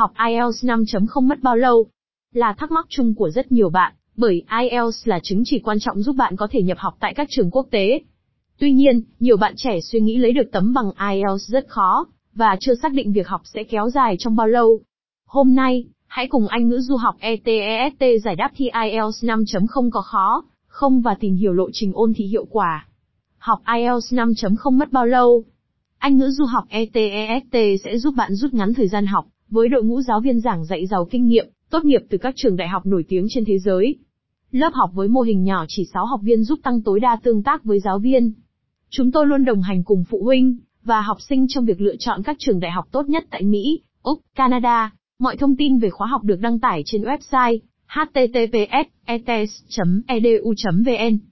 Học IELTS 5.0 mất bao lâu? Là thắc mắc chung của rất nhiều bạn, bởi IELTS là chứng chỉ quan trọng giúp bạn có thể nhập học tại các trường quốc tế. Tuy nhiên, nhiều bạn trẻ suy nghĩ lấy được tấm bằng IELTS rất khó, và chưa xác định việc học sẽ kéo dài trong bao lâu. Hôm nay, hãy cùng Anh ngữ du học ETEST giải đáp thi IELTS 5.0 có khó, không và tìm hiểu lộ trình ôn thi hiệu quả. Học IELTS 5.0 mất bao lâu? Anh ngữ du học ETEST sẽ giúp bạn rút ngắn thời gian học, với đội ngũ giáo viên giảng dạy giàu kinh nghiệm, tốt nghiệp từ các trường đại học nổi tiếng trên thế giới. Lớp học với mô hình nhỏ chỉ 6 học viên giúp tăng tối đa tương tác với giáo viên. Chúng tôi luôn đồng hành cùng phụ huynh và học sinh trong việc lựa chọn các trường đại học tốt nhất tại Mỹ, Úc, Canada. Mọi thông tin về khóa học được đăng tải trên website https edu vn